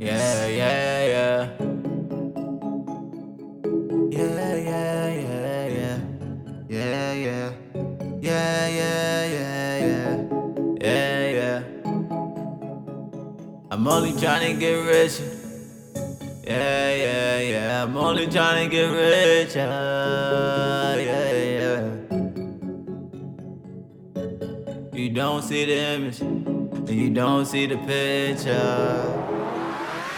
Yeah, yeah, yeah. Yeah, yeah, yeah, yeah. Yeah, yeah. Yeah, yeah, yeah, yeah. Yeah, yeah. I'm only trying to get richer. Yeah, yeah, yeah. I'm only trying to get richer. Yeah, yeah. You don't see the image, and you don't see the picture.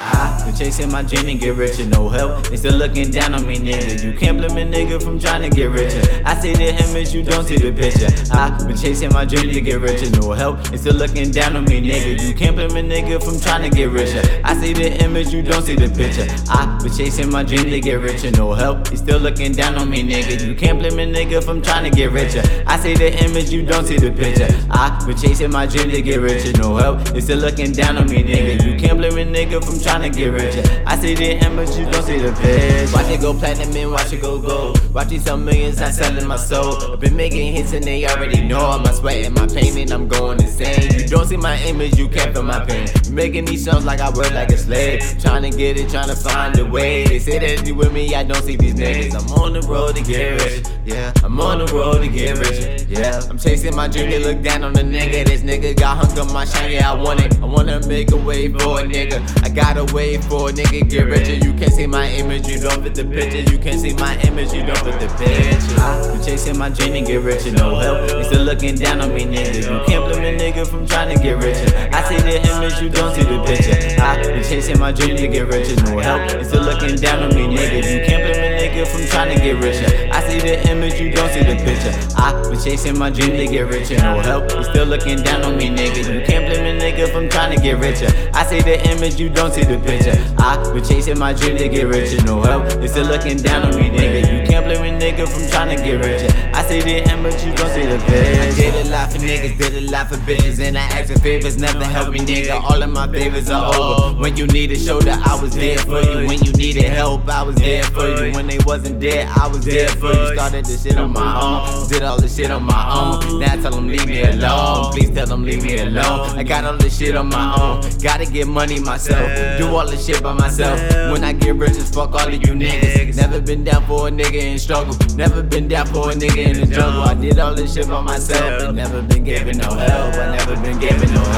I been chasing my dream and get richer, no help. They still looking down on me, nigga. You can't blame a nigga from trying to get richer. I see the image, you don't see the picture. I been chasing my dream to get richer, no help. They still looking down on me, nigga. You can't blame a nigga from trying to get richer. I see the image, you don't see the picture. I been chasing my dream to get richer, no help. They still looking down on me, nigga. You can't blame a nigga from trying to get richer. I see the image, you don't see the picture. I been chasing my dream to get richer, no help. They still looking down on me, nigga. You can't blame a nigga from trying to get richer. I see the image, you don't see the picture. Watch it go platinum and watch it go gold. Watch these some millions, I'm selling my soul. I've been making hits and they already know I'm my sweat and my pain and I'm going insane. You don't see my image, you can't feel my pain. Making these songs like I work like a slave. Trying to get it, trying to find a way. They say that you with me, I don't see these niggas. I'm on the road to get rich. Yeah, I'm on the road to get rich. Yeah, I'm chasing my dream. They look down on the nigga. This nigga got hung on my shine. Yeah, I want it. I wanna make a way for a nigga. I gotta wait for a nigga get richer. You can't see my image, you don't fit the picture. You can't see my image, you don't fit the picture. I'm chasing my dream and get richer. No help. They still looking down on me, nigga. You can't blame a nigga from trying to get richer. I see the image, you don't see the picture. I been chasing my dream to get richer. No help. They still looking down on me, nigga. You can't blame a nigga from trying to get richer. I see the image, you don't see the picture. I been chasing my dream to get richer. No help. You still looking down on me, nigga. You can't blame a nigga from trying to get richer. I see the image, you don't see the picture. I been chasing my dream to get richer. No help. You still looking down on me, nigga. You can't blame a nigga from trying to get richer. I see the image, you don't see the picture. I did a lot for niggas, did a lot for bitches, and I asked for favors, never helped me, nigga. All of my favors are over. When you need a shoulder, I was there for you. When you needed help, I was there for you. When they wasn't there, I was dead for you. Started the shit on my own, did all the shit on my own. Now tell them leave me alone. Please tell them leave me alone. I got all this shit on my own. Gotta get money myself. Do all the shit by myself. When I get rich as fuck all of you niggas. Never been down for a nigga in struggle. Never been down for a nigga in the jungle. I did all this shit by myself. And never been giving no help. I never been giving no help.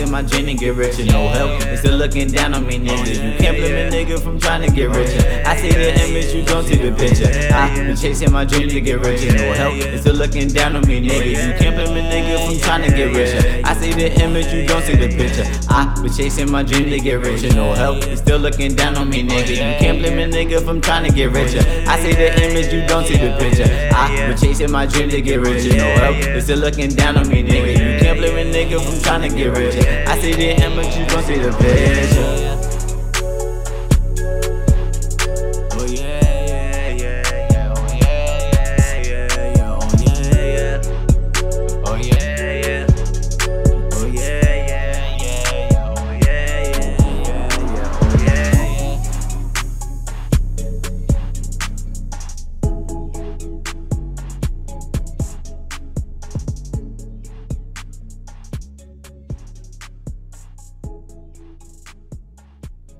Chasing my dream and get richer. No help. They still looking down on me, nigga. You can't blame a nigga from trying to get richer. I see the image, you don't see the picture. I been chasing my dream to get richer. No help. They still looking down on me, nigga. You can't blame a nigga from trying to get richer. I see the image, you don't see the picture. I been chasing my dream to get richer. No help. They still looking down on me, nigga. You can't blame a nigga from trying to get richer. I see the image, you don't see the picture. I been chasing my dream to get richer. No help. They still looking down on me, nigga. A nigga from trying to get rich. I see the image, you don't see the picture.